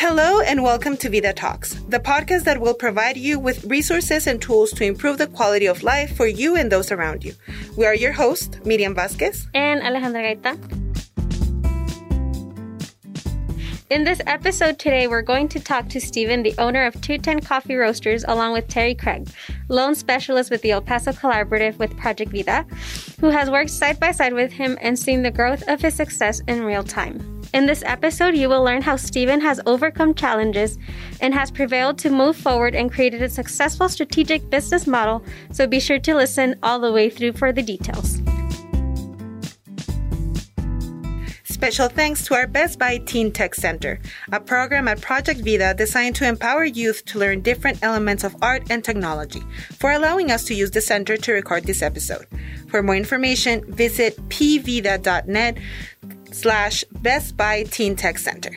Hello and welcome to Vida Talks, the podcast that will provide you with resources and tools to improve the quality of life for you and those around you. We are your hosts, Miriam Vasquez and Alejandra Gaita. In this episode today, we're going to talk to Steven, the owner of 2Ten Coffee Roasters, along with Terry Craig, loan specialist with the El Paso Collaborative with Project Vida, who has worked side by side with him and seen the growth of his success in real time. In this episode, you will learn how Steven has overcome challenges and has prevailed to move forward and created a successful strategic business model, so be sure to listen all the way through for the details. Special thanks to our Best Buy Teen Tech Center, a program at Project Vida designed to empower youth to learn different elements of art and technology, for allowing us to use the center to record this episode. For more information, visit pvida.net slash Best Buy Teen Tech Center.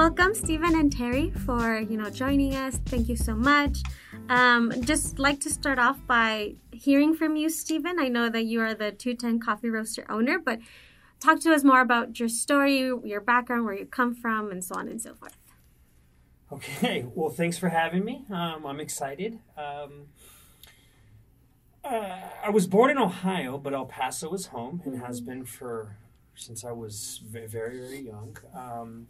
Welcome Steven and Terry for you know joining us. Thank you so much. Um, just like to start off by hearing from you, Steven. I know that you are the 2Ten Coffee Roaster owner, but talk to us more about your story, your background, where you come from, and so on and so forth. Okay, well, thanks for having me. Um, I'm excited. Um, uh, I was born in Ohio, but El Paso is home and has been for since I was very, very young. Um,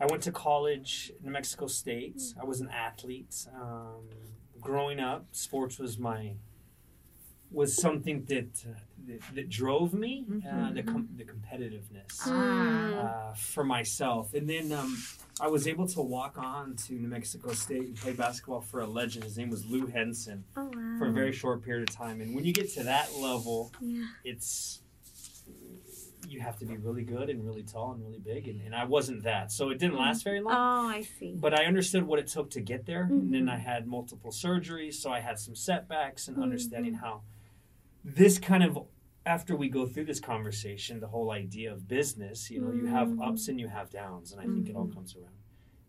I went to college in New Mexico State. I was an athlete. Um, growing up, sports was my was something that uh, that, that, drove me uh, mm-hmm. uh, the com- the competitiveness ah. uh, for myself. And then um, I was able to walk on to New Mexico State and play basketball for a legend. His name was Lou Henson oh, wow. for a very short period of time. And when you get to that level, yeah. it's you have to be really good and really tall and really big, and, and I wasn't that, so it didn't mm-hmm. last very long. Oh, I see. But I understood what it took to get there, mm-hmm. and then mm-hmm. I had multiple surgeries, so I had some setbacks and mm-hmm. understanding how this kind of after we go through this conversation, the whole idea of business, you know, you have mm-hmm. ups and you have downs, and I think it all mm-hmm. comes around.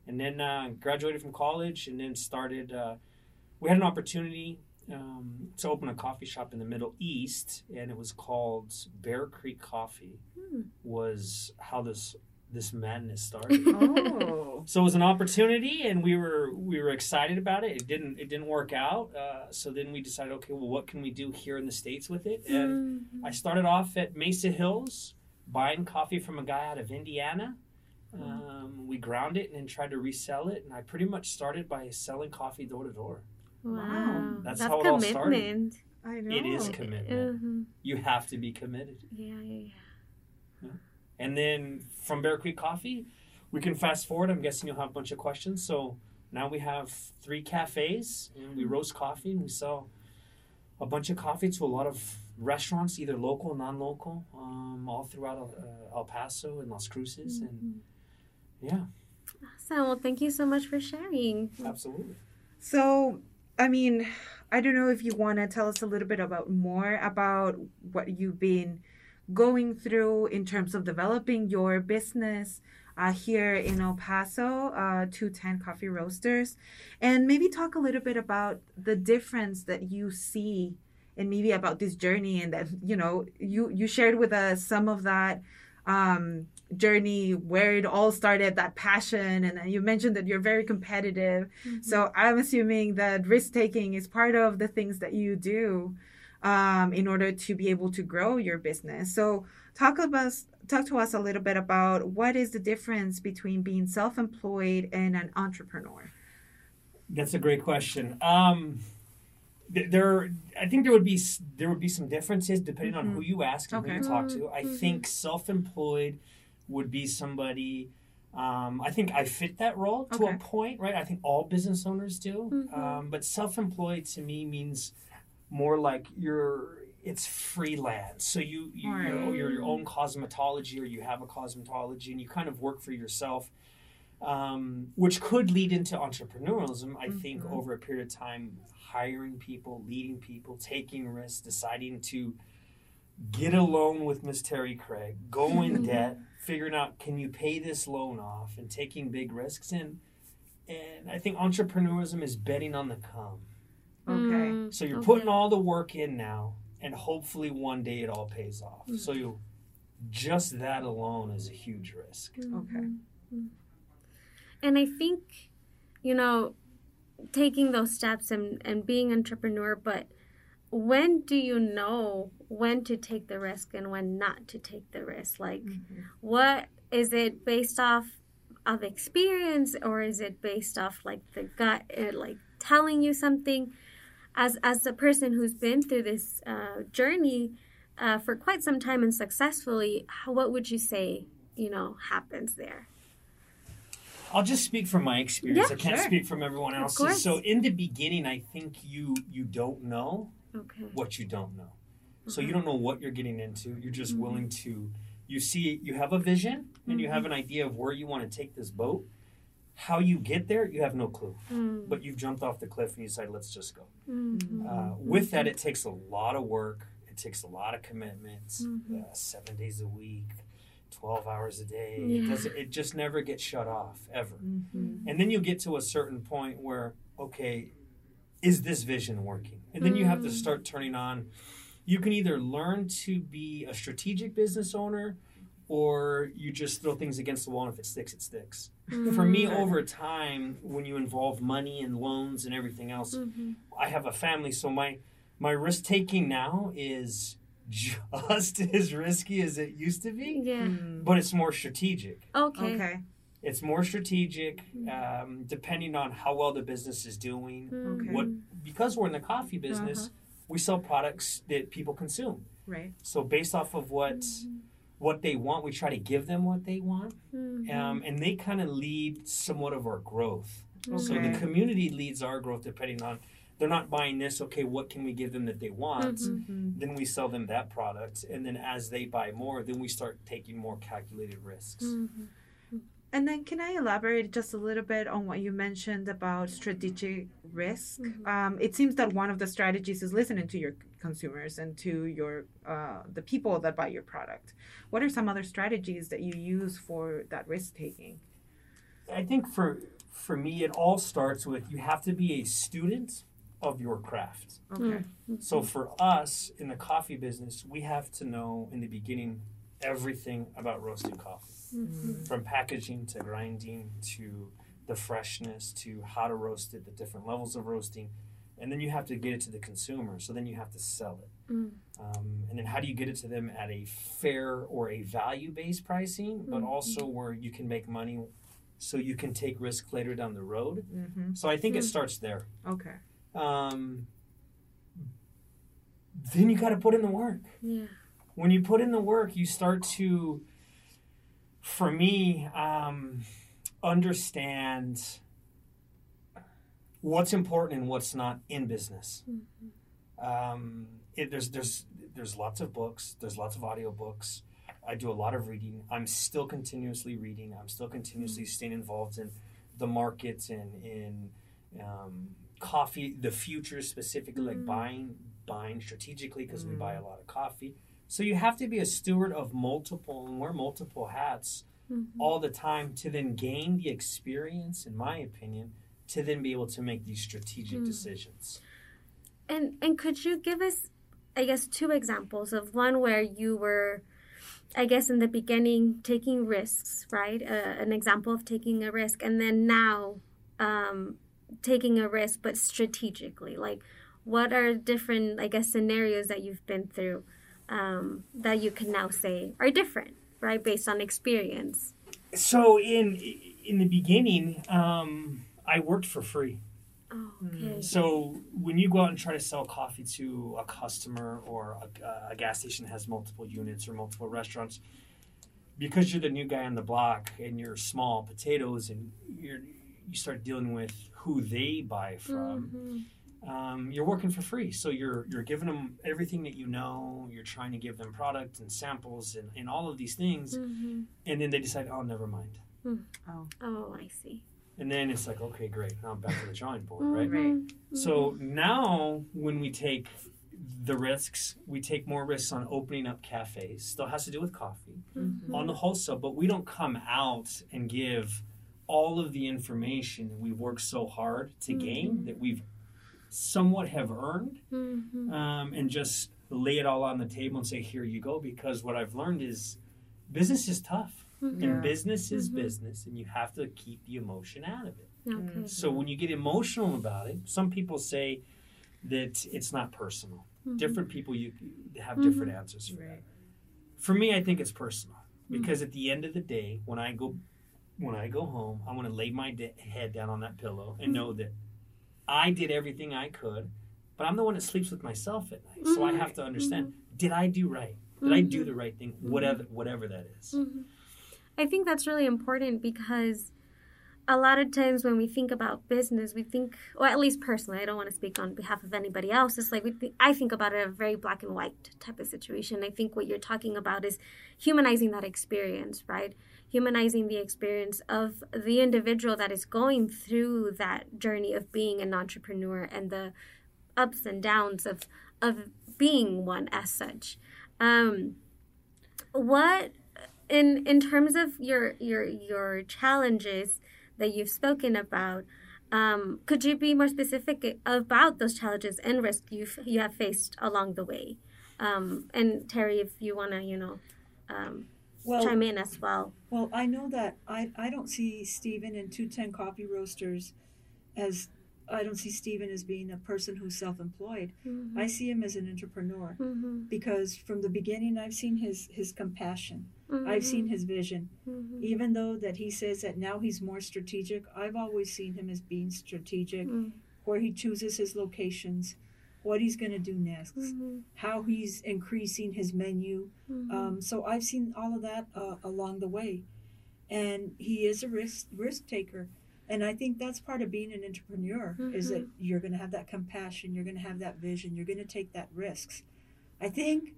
And then uh, graduated from college, and then started. Uh, we had an opportunity um, to open a coffee shop in the Middle East, and it was called Bear Creek Coffee. Hmm. Was how this this madness started. oh. So it was an opportunity, and we were we were excited about it. It didn't it didn't work out. Uh, so then we decided, okay, well, what can we do here in the states with it? And mm-hmm. I started off at Mesa Hills, buying coffee from a guy out of Indiana. Um, we ground it and then tried to resell it, and I pretty much started by selling coffee door to door. Wow. That's, That's how it commitment. all started. I know. It is commitment. Mm-hmm. You have to be committed. Yeah, yeah, yeah. And then from Bear Creek Coffee, we can fast forward. I'm guessing you'll have a bunch of questions. So now we have three cafes, and we roast coffee, and we sell a bunch of coffee to a lot of restaurants, either local, non-local, um, all throughout uh, El Paso and Las Cruces, mm-hmm. and yeah. Awesome. Well, thank you so much for sharing. Absolutely. So I mean, I don't know if you want to tell us a little bit about more about what you've been going through in terms of developing your business uh, here in El Paso, uh, 2Ten Coffee Roasters, and maybe talk a little bit about the difference that you see and maybe about this journey and that you know you you shared with us some of that um, journey where it all started that passion and you mentioned that you're very competitive mm-hmm. so i'm assuming that risk taking is part of the things that you do um, in order to be able to grow your business so talk about talk to us a little bit about what is the difference between being self-employed and an entrepreneur that's a great question um, there i think there would be there would be some differences depending mm-hmm. on who you ask and okay. who you talk to i mm-hmm. think self-employed would be somebody. Um, I think I fit that role to okay. a point, right? I think all business owners do. Mm-hmm. Um, but self-employed to me means more like you're. It's freelance, so you you right. know you're your own cosmetology, or you have a cosmetology, and you kind of work for yourself. Um, which could lead into entrepreneurialism. I mm-hmm. think over a period of time, hiring people, leading people, taking risks, deciding to get a loan with Miss Terry Craig, go in debt, figuring out can you pay this loan off and taking big risks and and I think entrepreneurism is betting on the come. Okay. Mm, So you're okay. putting all the work in now, and hopefully one day it all pays off. Mm. So you, just that alone is a huge risk. Okay. Mhm. And I think, you know, taking those steps and, and being entrepreneur, but when do you know when to take the risk and when not to take the risk? Like, Mhm. what is it based off of experience or is it based off like the gut, uh, like telling you something? As as a person who's been through this uh, journey uh, for quite some time and successfully, how, what would you say you know happens there? I'll just speak from my experience. Yeah, I can't sure. speak from everyone Of else's. So in the beginning, I think you you don't know Okay. what you don't know. So Mhm. you don't know what you're getting into. You're just Mhm. willing to. You see, you have a vision and you have Mm-hmm. an idea of where you want to take this boat. How you get there, you have no clue. Mm, But you've jumped off the cliff and you decide, let's just go. mhm, Uh, with that, it takes a lot of work. It takes a lot of commitments. Uh, seven days a week, twelve hours a day. Yeah. It, it just never gets shut off ever. Mhm. And then you get to a certain point where, okay, is this vision working? And then you have to Mm. start turning on. You can either learn to be a strategic business owner, or you just throw things against the wall. And if it sticks, it sticks. For me, mm, over time, when you involve money and loans and everything else, mhm, I have a family, so my my risk taking now is just as risky as it used to be, Yeah. Mm. but it's more strategic. Okay. Okay. It's more strategic, um, depending on how well the business is doing. Mhm. What because we're in the coffee business, we sell products that people consume. Right. So based off of what what they want, we try to give them what they want, Mhm. um, and they kind of lead somewhat of our growth. So the community leads our growth depending on they're not buying this. Okay, what can we give them that they want? Mhm. Mhm. Then we sell them that product, and then as they buy more, then we start taking more calculated risks. Mhm. And then, can I elaborate just a little bit on what you mentioned about strategic risk? Mhm. Um, it seems that one of the strategies is listening to your consumers and to your uh, the people that buy your product. What are some other strategies that you use for that risk taking? I think for for me, it all starts with you have to be a student of your craft. Okay. So for us in the coffee business, we have to know in the beginning everything about roasted coffee, Mhm. from packaging to grinding to the freshness to how to roast it, the different levels of roasting, and then you have to get it to the consumer. So then you have to sell it. Mm. Um, and then how do you get it to them at a fair or a value based pricing, but Mhm. also where you can make money so you can take risk later down the road? Mm-hmm. So I think it Mm. starts there. Okay. Um, then you got to put in the work. Yeah. When you put in the work, you start to, for me, um, understand what's important and what's not in business. Um, it, there's there's there's lots of books. There's lots of audiobooks. I do a lot of reading. I'm still continuously reading. I'm still continuously staying involved in the markets and in um, coffee, the future specifically, like Mhm. buying buying strategically because we buy a lot of coffee. So you have to be a steward of multiple and wear multiple hats Mhm. all the time to then gain the experience, in my opinion, to then be able to make these strategic Mm. decisions. And and could you give us, I guess, two examples of one where you were, I guess, in the beginning taking risks, right? Uh, an example of taking a risk, and then now um, taking a risk, but strategically. Like, what are different, I guess, scenarios that you've been through um, that you can now say are different, right, based on experience? So in in the beginning, um, I worked for free. Oh, okay. So when you go out and try to sell coffee to a customer or a, a gas station that has multiple units or multiple restaurants, because you're the new guy on the block and you're small potatoes and you're you start dealing with who they buy from. Mhm. Um, you're working for free. So you're you're giving them everything that you know. You're trying to give them product and samples and, and all of these things, Mhm. and then they decide, oh, never mind. Oh, oh, I see. And then it's like, okay, great. Now I'm back to the drawing board, right? Mhm. So now when we take the risks, we take more risks on opening up cafes. Still has to do with coffee Mhm. on the wholesale, but we don't come out and give all of the information that we've worked so hard to gain Mhm. that we've somewhat have earned Mhm. um, and just lay it all on the table and say, here you go. Because what I've learned is business is tough. Mhm. Yeah. And business is Mhm. business, and you have to keep the emotion out of it. Okay. So when you get emotional about it, some people say that it's not personal. Mhm. Different people you you have Mhm. different answers for that. For me, I think it's personal Mm. because at the end of the day, when I go when I go home, I want to lay my de- head down on that pillow and Mm. know that I did everything I could, but I'm the one that sleeps with myself at night. So I have to understand: did I do right? Did I do Mhm. the right thing? Whatever, whatever that is. Mhm. I think that's really important because a lot of times when we think about business, we think, or at least personally, I don't want to speak on behalf of anybody else. It's like we think, I think about it a very black and white type of situation. I think what you're talking about is humanizing that experience, right? Humanizing the experience of the individual that is going through that journey of being an entrepreneur and the ups and downs of of being one as such. Um, what in in terms of your your your challenges that you've spoken about um, could you be more specific about those challenges and risks you've you have faced along the way um, and terry if you want to you know um, Well, chime in as well well, I know that I, I don't see Steven and 2Ten Coffee Roasters as I don't see Steven as being a person who's self-employed. I see him as an entrepreneur mm-hmm. because from the beginning I've seen his his compassion. I've seen his vision. mm-hmm. Even though that he says that now he's more strategic, I've always seen him as being strategic, Mm. where he chooses his locations, what he's going to do next, Mm-hmm. how he's increasing his menu. Um, so I've seen all of that uh, along the way, and he is a risk risk taker, and I think that's part of being an entrepreneur is that you're going to have that compassion, you're going to have that vision, you're going to take that risks. I think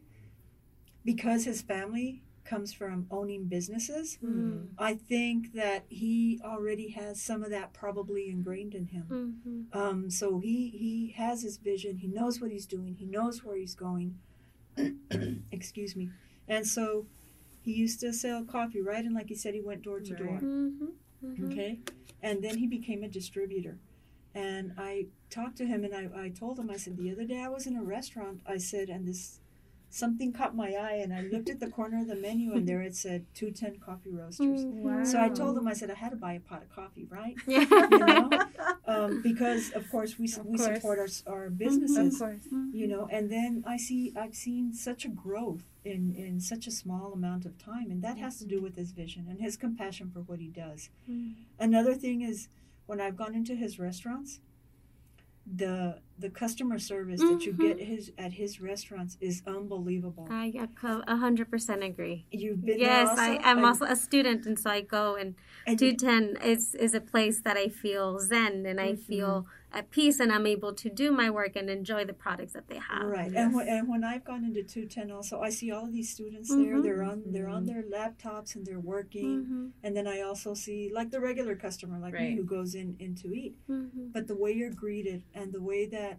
because his family comes from owning businesses, Mm. I think that he already has some of that probably ingrained in him. Mm-hmm. Um, so he he has his vision. He knows what he's doing. He knows where he's going. Excuse me. And so he used to sell coffee, right? And like he said, he went door to door. Mm-hmm. Okay. And then he became a distributor. And I talked to him and I, I told him, I said, the other day I was in a restaurant, I said, and this something caught my eye and I looked at the corner of the menu and there it said 210 coffee roasters. Wow. So I told him, I said, I had to buy a pot of coffee, right? yeah You know? um, because of course we, Of we course. support our, our Of businesses course. you know and then i see i've seen such a growth in in such a small amount of time and that has to do with his vision and his compassion for what he does Mm. another thing is when i've gone into his restaurants the the customer service that you get his at his restaurants is unbelievable I a hundred percent agree. you've been Yes, there I, also? I'm also a student, and so I go and and two ten is is a place that I feel zen and I feel at peace, and I'm able to do my work and enjoy the products that they have. Right, Yes. and when, and when I've gone into two ten, also I see all of these students there. Mhm. They're on they're on their laptops and they're working. Mm-hmm, And then I also see like the regular customer like me who goes in in to eat. mm-hmm, But the way you're greeted and the way that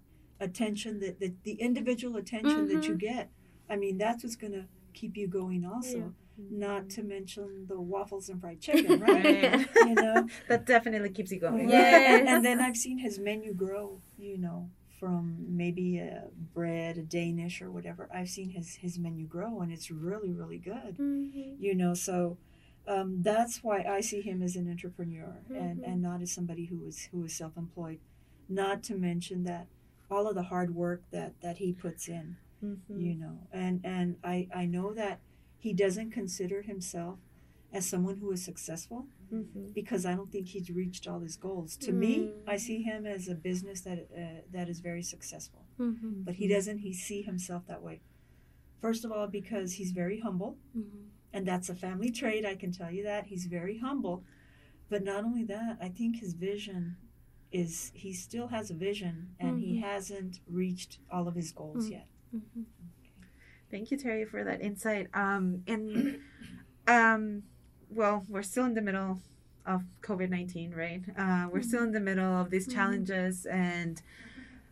attention that the, the individual attention that you get, I mean that's what's gonna keep you going also. Not to mention the waffles and fried chicken, right? You know? that definitely keeps you going. Yes. And, then I've seen his menu grow, you know, from maybe a bread, a Danish or whatever. I've seen his his menu grow and it's really, really good. mm-hmm, You know, so um, that's why I see him as an entrepreneur and, and not as somebody who is who is self employed. Not to mention that all of the hard work that, that he puts in, Mhm. you know. And and I, I know that he doesn't consider himself as someone who is successful Mhm. because I don't think he's reached all his goals. To me, I see him as a business that uh, that is very successful, mm-hmm, but he doesn't. He see himself that way. First of all, because he's very humble, mm-hmm. and that's a family trait. I can tell you that he's very humble. But not only that, I think his vision is he still has a vision, and he Mhm. hasn't reached all of his goals Mm. yet. Mm-hmm. Thank you, Terry, for that insight. Um, and um, well, we're still in the middle of COVID nineteen, right? Uh, we're still in the middle of these Mhm. challenges and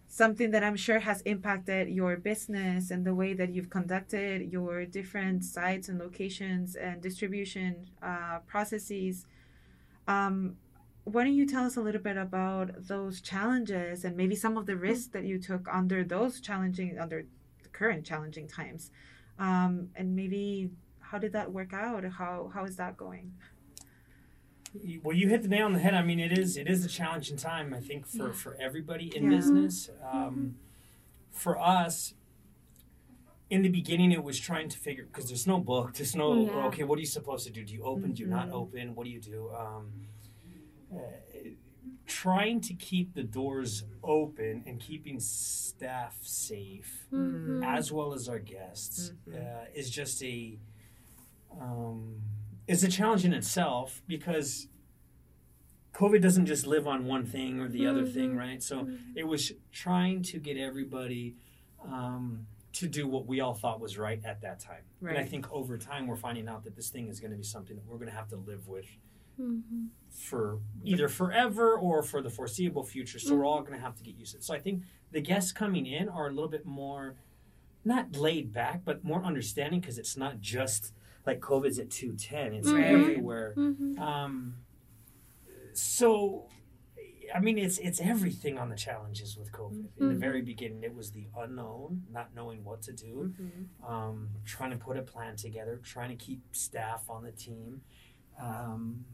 something that I'm sure has impacted your business and the way that you've conducted your different sites and locations and distribution uh, processes. Um, why don't you tell us a little bit about those challenges and maybe some of the risks that you took under those challenging under the current challenging times? Um, and maybe how did that work out? How how is that going? Well you hit the nail on the head. I mean it is it is a challenging time i think for Yeah. for everybody in Yeah. business. Um, for us in the beginning it was trying to figure because there's no book there's no Yeah. okay what are you supposed to do? Do you open? Do you not Mhm. open? What do you do? Um, trying to keep the doors open and keeping staff safe Mhm. as well as our guests Mhm. uh, is just a um, is a challenge in itself because COVID doesn't just live on one thing or the other thing, Mhm. right? So it was trying to get everybody um, to do what we all thought was right at that time. And I think over time we're finding out that this thing is going to be something that we're going to have to live with Mhm. for either forever or for the foreseeable future. So we're all going to have to get used to it. So I think the guests coming in are a little bit more, not laid back, but more understanding because it's not just like COVID's at 210, it's Mhm. everywhere. Mhm. Um, so, I mean, it's it's everything on the challenges with COVID. In the Mhm. very beginning, it was the unknown, not knowing what to do um, trying to put a plan together, trying to keep staff on the team. Um,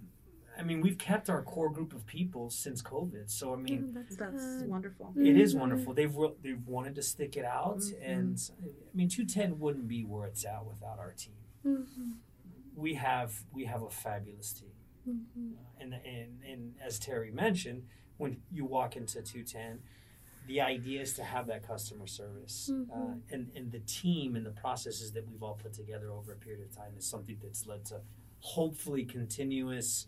I mean, we've kept our core group of people since COVID, so I mean, That's, that's good. wonderful it is Mhm. wonderful. They've they've wanted to stick it out, Mhm. and I mean, two ten wouldn't be where it's at without our team. Mhm. We have we have a fabulous team, Mhm. and and and as Terry mentioned, when you walk into two ten. The idea is to have that customer service, uh, Mhm. and and the team and the processes that we've all put together over a period of time is something that's led to hopefully continuous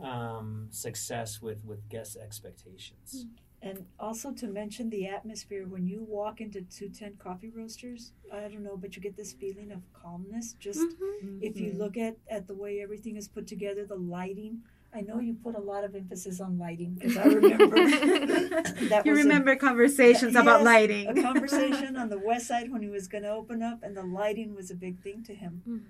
um, success with with guest expectations. And also to mention the atmosphere when you walk into 2Ten Coffee Roasters, I don't know, but you get this feeling of calmness. Just Mhm. if you Mhm. look at, at the way everything is put together, the lighting. I know you put a lot of emphasis on lighting because I remember that you was a- remember conversations about Yes, lighting a conversation on the west side when he was going to open up, and the lighting was a big thing to him. Mhm.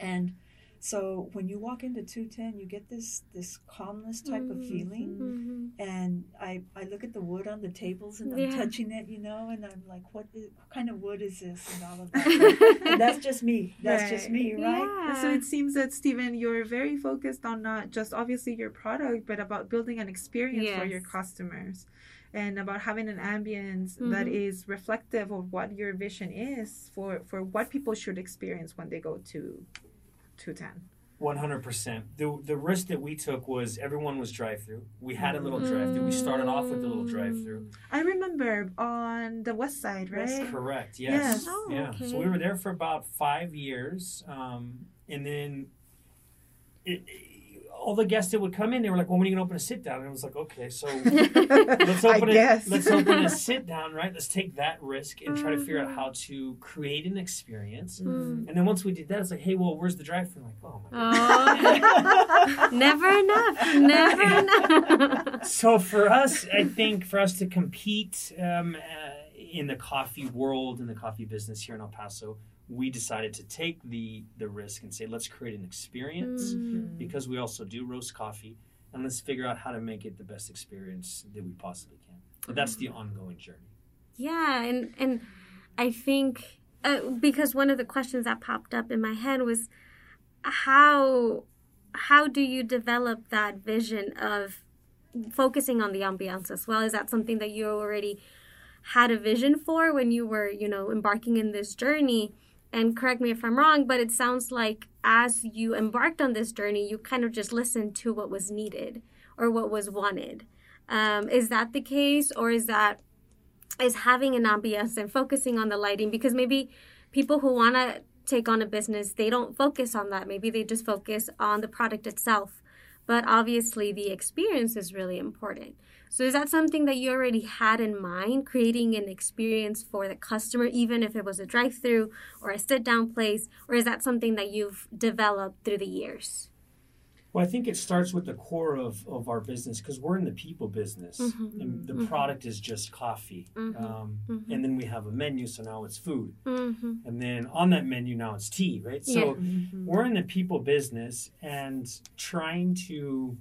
And so when you walk into 210, you get this this calmness type of Mhm. feeling. Mhm. And I, I look at the wood on the tables and I'm Yeah. touching it, you know, and I'm like, what, is, what kind of wood is this? And all of that. and that's just me. That's just me, right? So it seems that Steven, you're very focused on not just obviously your product, but about building an experience for your customers, and about having an ambience that Mhm. is reflective of what your vision is for for what people should experience when they go to to ten. One hundred percent. The the risk that we took was everyone was drive through. We had a little drive through. We started off with a little drive through. I remember on the west side, West right? Correct. Yes. Yes. Oh, yeah. okay. So we were there for about five years, um, and then it, all the guests that would come in, they were like, "Well, when are you gonna open a sit down?" And it was like, "Okay, so let's I open guess. it. Let's open a sit down, right? Let's take that risk and try to figure out how to create an experience." Mm. And then once we did that, it's like, "Hey, well, where's the drive through?" Like, oh my. Oh, never enough. Never enough. so for us, I think for us to compete um, uh, in the coffee world, in the coffee business here in El Paso, we decided to take the the risk and say, let's create an experience Mm. because we also do roast coffee, and let's figure out how to make it the best experience that we possibly can. But that's the ongoing journey. Yeah, and and I think uh, because one of the questions that popped up in my head was how how do you develop that vision of focusing on the ambiance as well? Is that something that you already had a vision for when you were, you know, embarking in this journey? And correct me if I'm wrong, but it sounds like as you embarked on this journey, you kind of just listened to what was needed or what was wanted. Um, is that the case, or is that is having an ambiance and focusing on the lighting? Because maybe people who want to take on a business, they don't focus on that. Maybe they just focus on the product itself. But obviously, the experience is really important. So, is that something that you already had in mind, creating an experience for the customer, even if it was a drive through or a sit down place? Or is that something that you've developed through the years? Well, I think it starts with the core of, of our business because we're in the people business. Mhm. And the Mhm. product is just coffee. Mhm. Um, Mhm. And then we have a menu, so now it's food. Mm-hmm. And then on that menu, now it's tea, right? So Yeah. we're in the people business and trying to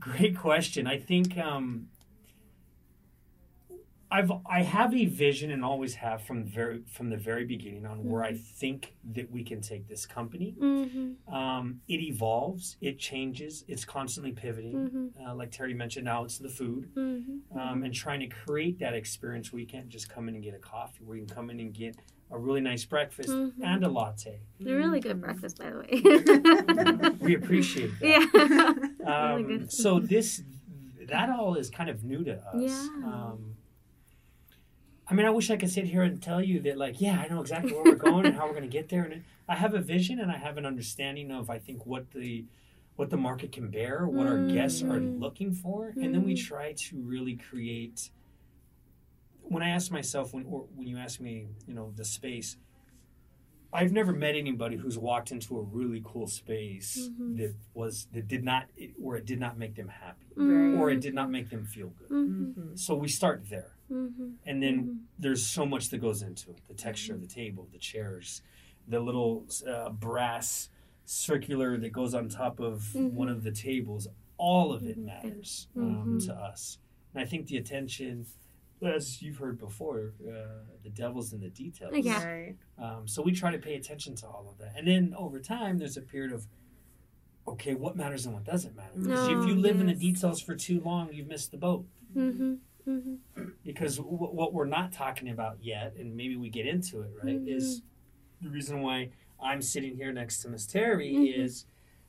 Great question. I think um, I've I have a vision and always have from very from the very beginning on where I think that we can take this company. Mm-hmm. Um, it evolves, it changes, it's constantly pivoting. Mm-hmm. Uh, like Terry mentioned, now it's the food, Mm-hmm. um, and trying to create that experience where you can't just come in and get a coffee, where you can come in and get a really nice breakfast and a latte. They're really good breakfast, by the way. We appreciate that. yeah. Um, Really good. so this that all is kind of new to us. Yeah. I mean, I wish I could sit here and tell you that, like, yeah, I know exactly where we're going and how we're going to get there, and I have a vision and I have an understanding of, I think, what the what the market can bear, what our guests are Mhm. looking for, and then we Mhm. try to really create. When I ask myself, when or when you ask me, you know, the space, I've never met anybody who's walked into a really cool space Mhm. that was that did not or it did not make them happy Mm-hmm. or it did not make them feel good. Mm-hmm. So we start there, Mm-hmm. and then there's so much that goes into it: the texture of the table, the chairs, the little uh, brass circular that goes on top of Mhm. one of the tables. All of it Mhm. matters um, Mhm. to us, and I think the attention. As you've heard before, uh, the devil's in the details. Yeah. Right. Um, so we try to pay attention to all of that. And then over time, there's a period of, okay, what matters and what doesn't matter. Because Oh, if you live in the details for too long, you've missed the boat. Mm-hmm. Mm-hmm. Because w- what we're not talking about yet, and maybe we get into it, right, is the reason why I'm sitting here next to Miss Terry Mhm. is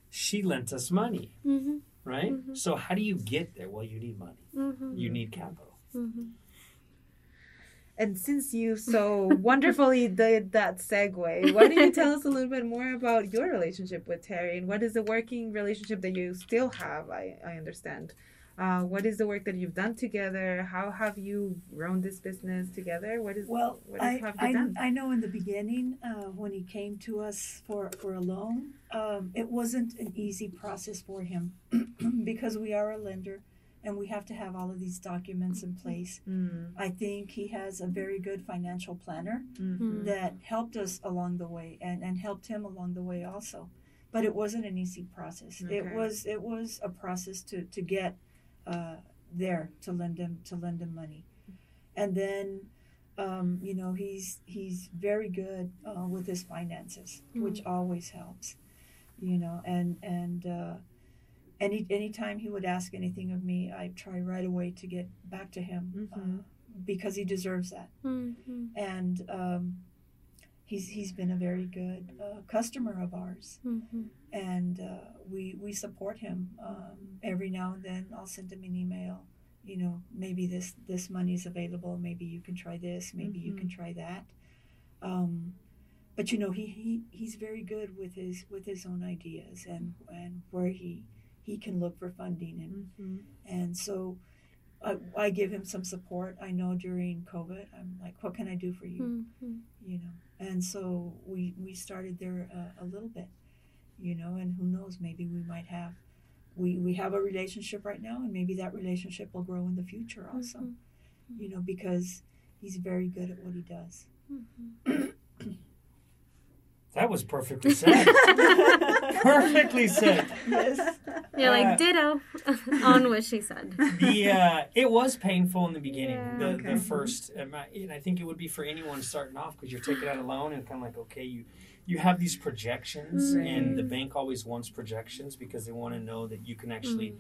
she lent us money, Mm-hmm. right? Mhm. So how do you get there? Well, you need money. Mm-hmm. You need capital. Mm-hmm. And since you so wonderfully did that segue, why don't you tell us a little bit more about your relationship with Terry and what is the working relationship that you still have? I, I understand. Uh, what is the work that you've done together? How have you grown this business together? What is Well, what I, you I, done? I know in the beginning uh, when he came to us for, for a loan, um, it wasn't an easy process for him because we are a lender and we have to have all of these documents in place. Mm, I think he has a very good financial planner mhm. that helped us along the way and, and helped him along the way also. But it wasn't an easy process. It was it was a process to, to get uh, there to lend him to lend him money, and then um, you know he's he's very good uh, with his finances, which always helps, you know. And and uh, any anytime he would ask anything of me, I try right away to get back to him Mhm. uh, because he deserves that Mm-hmm. and um, he's he's been a very good uh, customer of ours, Mm-hmm. and uh, we we support him. Um, every now and then, I'll send him an email. You know, maybe this this money is available. Maybe you can try this. Maybe you Mhm. can try that. Um, but you know, he, he he's very good with his with his own ideas and and where he he can look for funding and Mhm. and so. I, I give him some support. I know during COVID, I'm like, what can I do for you? Mm-hmm. you know and so we we started there uh, a little bit you know and who knows maybe we might have we we have a relationship right now and maybe that relationship will grow in the future also Mm-hmm. you know because he's very good at what he does That was perfectly said. perfectly said. yes You're Uh, like ditto on what she said. the uh, it was painful in the beginning. Yeah. The, Okay. the first, and I, and I think it would be for anyone starting off because you're taking out a loan and kind of like, okay, you you have these projections, and the bank always wants projections because they want to know that you can actually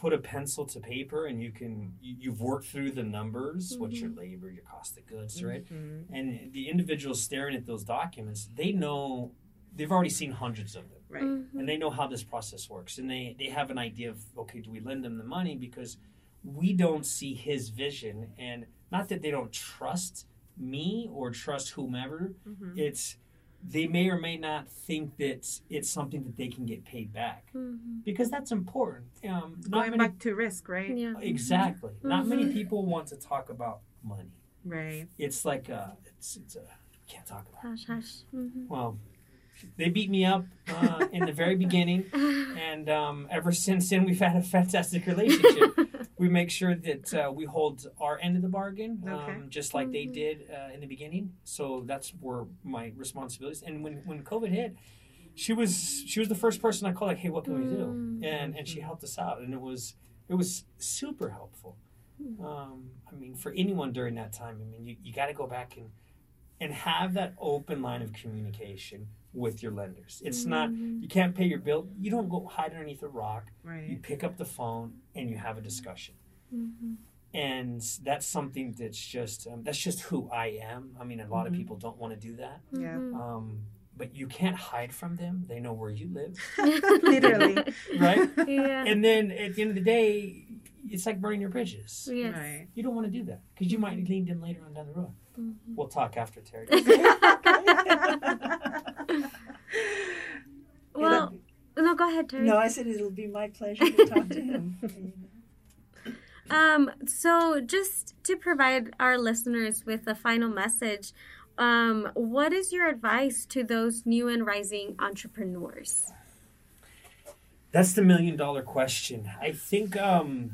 put a pencil to paper and you can you, you've worked through the numbers, what's your labor, your cost of goods, right? Mhm. And the individuals staring at those documents, they know they've already seen hundreds of them Right. Mm-hmm. and they know how this process works and they they have an idea of okay do we lend them the money because we don't see his vision and not that they don't trust me or trust whomever Mhm. it's they may or may not think that it's something that they can get paid back Mm-hmm. because that's important um, not Going many, back to risk, right? Yeah. exactly not many Mhm. people want to talk about money Right. it's like uh it's it's a can't talk about it. Hush, hush. Mm-hmm. well they beat me up uh, in the very beginning and um, ever since then we've had a fantastic relationship we make sure that uh, we hold our end of the bargain um, Okay. just like they Mhm. did uh, in the beginning so that's where my responsibilities and when, when covid hit she was she was the first person I called like, hey, what can we do? Mm. And and she helped us out, and it was it was super helpful. Um, I mean, for anyone during that time, I mean, you, you got to go back and and have that open line of communication with your lenders. It's not Mm-hmm. you can't pay your bill. You don't go hide underneath a rock. You pick up the phone and you have a discussion. Mm-hmm. And that's something that's just um, that's just who I am. I mean, a lot of Mhm. people don't want to do that. Yeah. Um, but you can't hide from them. They know where you live, Literally. right? yeah. and then at the end of the day, it's like burning your bridges. yes. Right. You don't want to do that because you might need leaned in later on down the road. Mhm. We'll talk after Terry. Well, no, go ahead, Terry. no, I said it'll be my pleasure to talk to him. Um, so just to provide our listeners with a final message, um, what is your advice to those new and rising entrepreneurs? That's the million dollar question. I think um,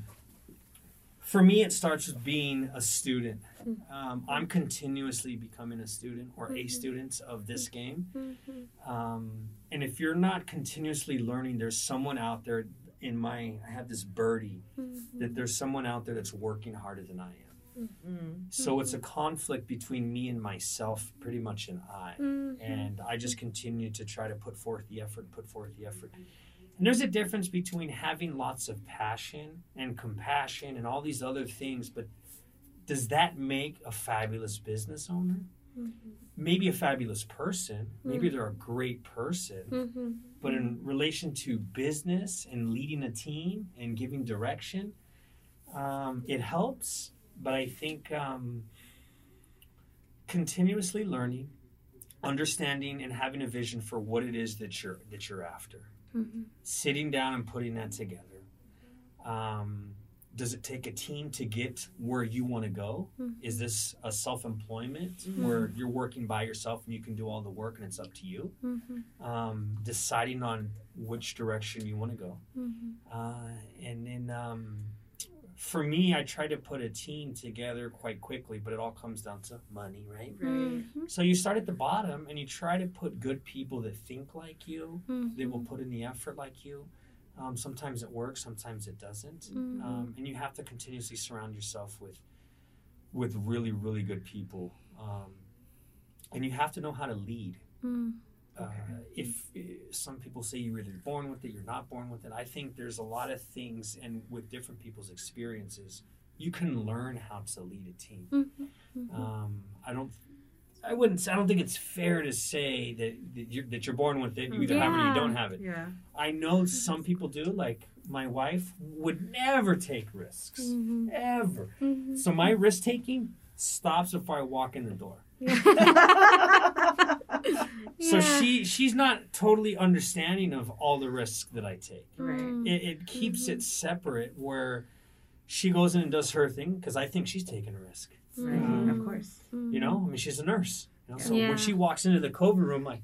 for me, it starts with being a student. Um, I'm continuously becoming a student or a student of this game. Um, and if you're not continuously learning, there's someone out there in my, I have this birdie that there's someone out there that's working harder than I am. Mm. So it's a conflict between me and myself, pretty much an I. Mm-hmm. And I just continue to try to put forth the effort, put forth the effort. And there's a difference between having lots of passion and compassion and all these other things, but does that make a fabulous business owner? Maybe a fabulous person. Maybe they're a great person. Mm-hmm. But in relation to business and leading a team and giving direction, um, it helps. But I think um, continuously learning, understanding, and having a vision for what it is that you're that you're after, Mm-hmm. sitting down and putting that together. Um, does it take a team to get where you want to go? Mhm. Is this a self-employment Mhm. where you're working by yourself and you can do all the work and it's up to you? Mm-hmm. um, deciding on which direction you want to go. Mm-hmm. Uh, and then um, for me, I try to put a team together quite quickly, but it all comes down to money, right? Right. Mm-hmm. So you start at the bottom and you try to put good people that think like you, Mm-hmm. they will put in the effort like you. Um, sometimes it works, sometimes it doesn't. Mhm. Um, and you have to continuously surround yourself with with really, really good people. Um, and you have to know how to lead. Mm-hmm. Uh, if uh, some people say you're either born with it, you're not born with it. I think there's a lot of things, and with different people's experiences, you can learn how to lead a team. Mm-hmm. Um, I don't, I wouldn't, say I don't think it's fair to say that that you're, that you're born with it. You either have it or you don't have it. Yeah. I know some people do. Like my wife would never take risks, Mm-hmm. ever. Mm-hmm. So my risk taking stops before I walk in the door. So Yeah. she she's not totally understanding of all the risks that I take. Right. Mm. It, it keeps it separate where she goes in and does her thing because I think she's taking a risk. Right. Mhm. Of course. You know, I mean she's a nurse. You know? So Yeah. when she walks into the COVID room, like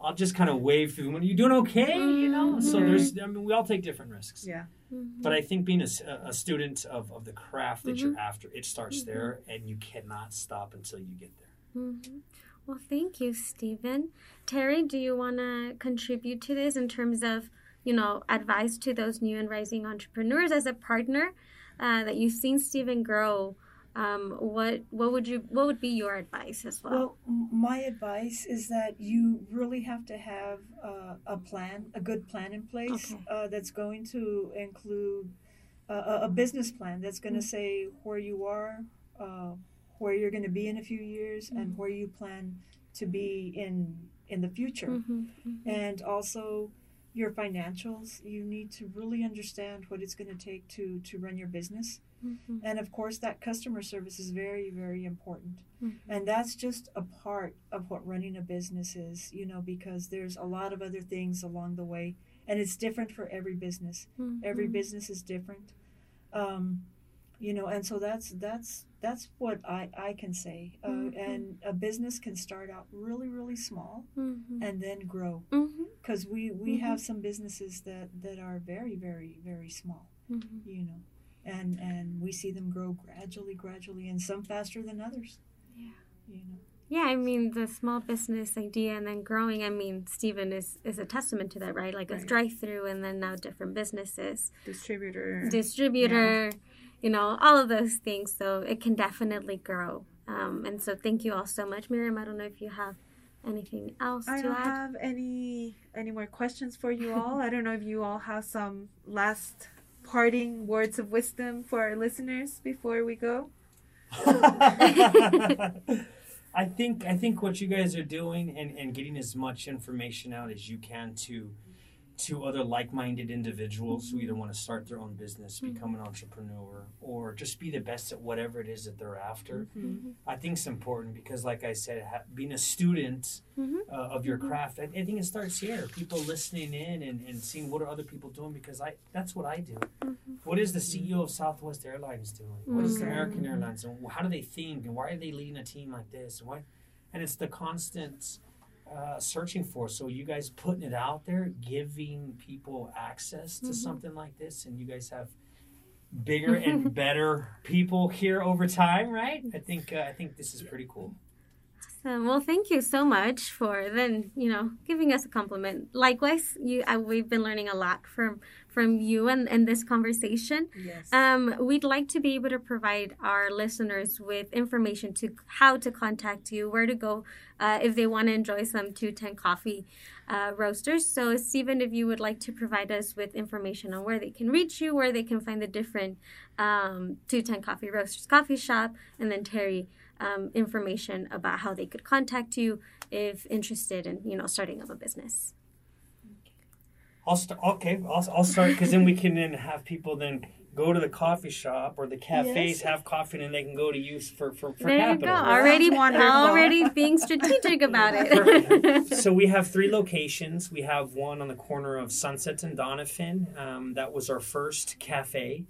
I'll just kind of wave through. When you doing okay, you know. So Mhm. there's I mean we all take different risks. Yeah. Mhm. But I think being a student of, of the craft that Mhm. you're after, it starts Mhm. there, and you cannot stop until you get there. Mhm. Well, thank you, Steven. Terry, do you want to contribute to this in terms of, you know, advice to those new and rising entrepreneurs as a partner uh, that you've seen Steven grow? Um, what what would you what would be your advice as well? Well, my advice is that you really have to have uh, a plan, a good plan in place Okay. uh, that's going to include a, a- business plan that's going to Mm. say where you are, uh, where you're going to be in a few years, Mm. and where you plan to be in in the future. Mhm, mhm. and also your financials you need to really understand what it's going to take to to run your business. Mhm, and of course that customer service is very very important. Mhm. and that's just a part of what running a business is you know because there's a lot of other things along the way and it's different for every business. Every Mhm. business is different. Um, you know and so that's that's that's what i i can say uh, Mhm. and a business can start out really really small Mhm, and then grow because we we Mhm. have some businesses that that are very very very small mhm. you know and and we see them grow gradually gradually and some faster than others Yeah. you know Yeah, I mean the small business idea and then growing. I mean, Steven is is a testament to that, right? Like a drive-through and then now different businesses, Distributor. distributor, you know, all of those things. So it can definitely grow. Um, and so thank you all so much, Miriam. I don't know if you have anything else I to don't add. have any any more questions for you all. I don't know if you all have some last parting words of wisdom for our listeners before we go. I think I think what you guys are doing and, and getting as much information out as you can to to other like-minded individuals who either mm-hmm. want to start their own business, mm-hmm. become an entrepreneur, or just be the best at whatever it is that they're after. Mm-hmm. I think it's important because, like I said, ha- being a student Mhm. uh, of your craft, I, I think it starts here. People listening in and, and seeing what are other people doing because I that's what I do. What is the CEO of Southwest Airlines doing? What is. American Airlines and How do they think and why are they leading a team like this? And why? And it's the constant uh, searching for. So you guys putting it out there, giving people access to Mhm. something like this, and you guys have bigger and better people here over time, right? I think uh, I think this is pretty cool. Awesome. Well, thank you so much for then you know giving us a compliment. Likewise, you I, we've been learning a lot from from you and, and this conversation. Yes. Um, we'd like to be able to provide our listeners with information to how to contact you, where to go uh, if they want to enjoy some 2Ten Coffee uh, roasters. So, Steven, if you would like to provide us with information on where they can reach you, where they can find the different um, 2Ten Coffee Roasters coffee shop, and then Terry, um, information about how they could contact you if interested in you know starting up a business. I'll start. Okay, I'll, I'll start because then we can then have people then go to the coffee shop or the cafes, Yes. have coffee, and they can go to use for for, for there capital. you go. Already, Wonderful. already being strategic about it. So we have three locations. We have one on the corner of Sunset and Donovan. Um, that was our first cafe,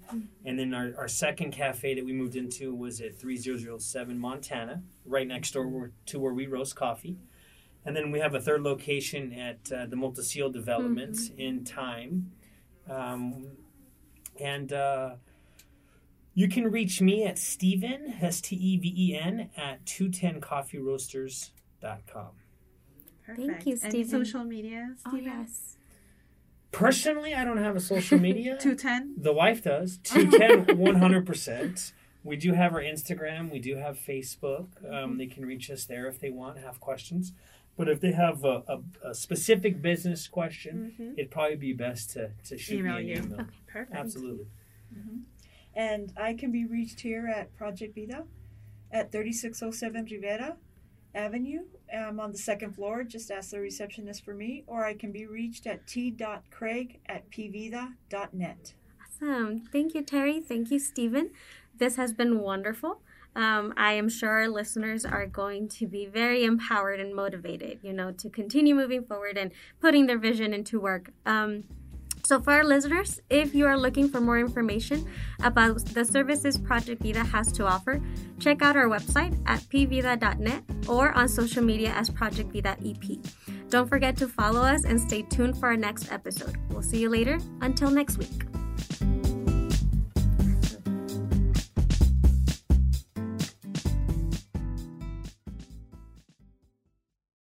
and then our, our second cafe that we moved into was at 3007 Montana, right next door to where we roast coffee. And then we have a third location at uh, the Montecillo Development in Time. Um, and uh, you can reach me at Steven, S T E V E N, at 210coffeeroasters.com. Perfect. you, Any social media, Oh yes. Personally, I don't have a social media. 210? the wife does. 210 100%. We do have our Instagram. We do have Facebook. Um, they can reach us there if they want, have questions. But if they have a, a, a specific business question, Mhm. it'd probably be best to, to shoot Email me an you. email. Perfect. Absolutely. And I can be reached here at Project Vida at 3607 Rivera Avenue. I'm on the second floor. Just ask the receptionist for me. Or I can be reached at t.craig at pvida.net. Awesome. Thank you, Terry. Thank you, Steven. This has been wonderful. Um, I am sure our listeners are going to be very empowered and motivated, you know, to continue moving forward and putting their vision into work. Um, so, for our listeners, if you are looking for more information about the services Project Vida has to offer, check out our website at pvida.net or on social media as Project Vida EP. Don't forget to follow us and stay tuned for our next episode. We'll see you later. Until next week.